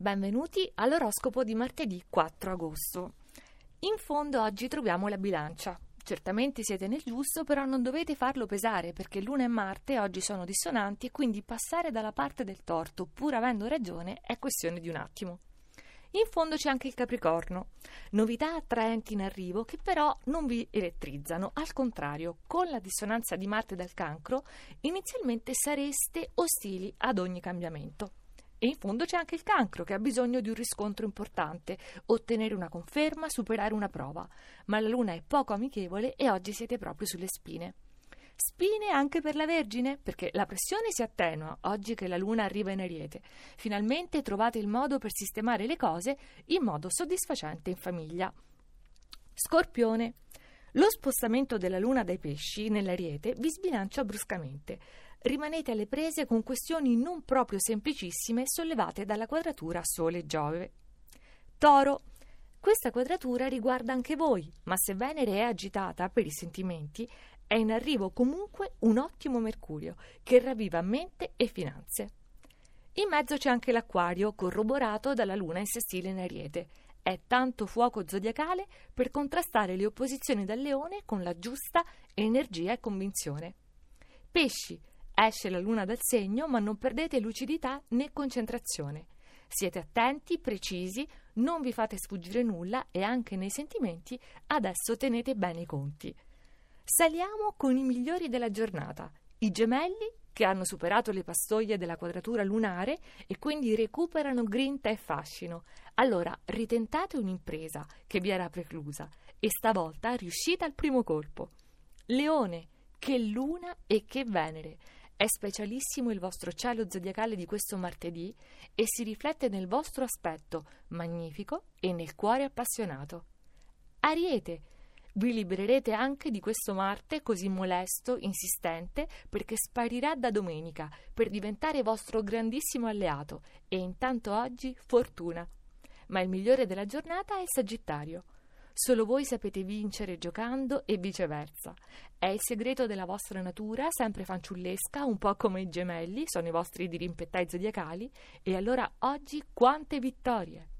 Benvenuti all'oroscopo di martedì 4 agosto. In fondo oggi troviamo la bilancia. Certamente siete nel giusto, però non dovete farlo pesare perché Luna e Marte oggi sono dissonanti e quindi passare dalla parte del torto, pur avendo ragione, è questione di un attimo. In fondo c'è anche il Capricorno. Novità attraenti in arrivo che però non vi elettrizzano. Al contrario, con la dissonanza di Marte dal Cancro, inizialmente sareste ostili ad ogni cambiamento. E in fondo c'è anche il cancro che ha bisogno di un riscontro importante, ottenere una conferma, superare una prova. Ma la luna è poco amichevole e oggi siete proprio sulle spine. Spine anche per la Vergine, perché la pressione si attenua oggi che la luna arriva in ariete. Finalmente trovate il modo per sistemare le cose in modo soddisfacente in famiglia. Scorpione. Lo spostamento della luna dai pesci nell'ariete vi sbilancia bruscamente rimanete alle prese con questioni non proprio semplicissime sollevate dalla quadratura Sole-Giove. Toro. Questa quadratura riguarda anche voi, ma se Venere è agitata per i sentimenti, è in arrivo comunque un ottimo Mercurio che ravviva mente e finanze. In mezzo c'è anche l'Acquario, corroborato dalla Luna in sestile in Ariete. È tanto fuoco zodiacale per contrastare le opposizioni del Leone con la giusta energia e convinzione. Pesci, Esce la luna dal segno, ma non perdete lucidità né concentrazione. Siete attenti, precisi, non vi fate sfuggire nulla e anche nei sentimenti adesso tenete bene i conti. Saliamo con i migliori della giornata, i gemelli che hanno superato le pastoie della quadratura lunare e quindi recuperano grinta e fascino. Allora ritentate un'impresa che vi era preclusa e stavolta riuscite al primo colpo. Leone, che luna e che Venere. È specialissimo il vostro cielo zodiacale di questo martedì e si riflette nel vostro aspetto magnifico e nel cuore appassionato. Ariete, vi libererete anche di questo Marte così molesto, insistente, perché sparirà da domenica per diventare vostro grandissimo alleato e intanto oggi fortuna. Ma il migliore della giornata è Sagittario. Solo voi sapete vincere giocando e viceversa. È il segreto della vostra natura, sempre fanciullesca, un po' come i gemelli, sono i vostri dirimpettai zodiacali, e allora oggi quante vittorie!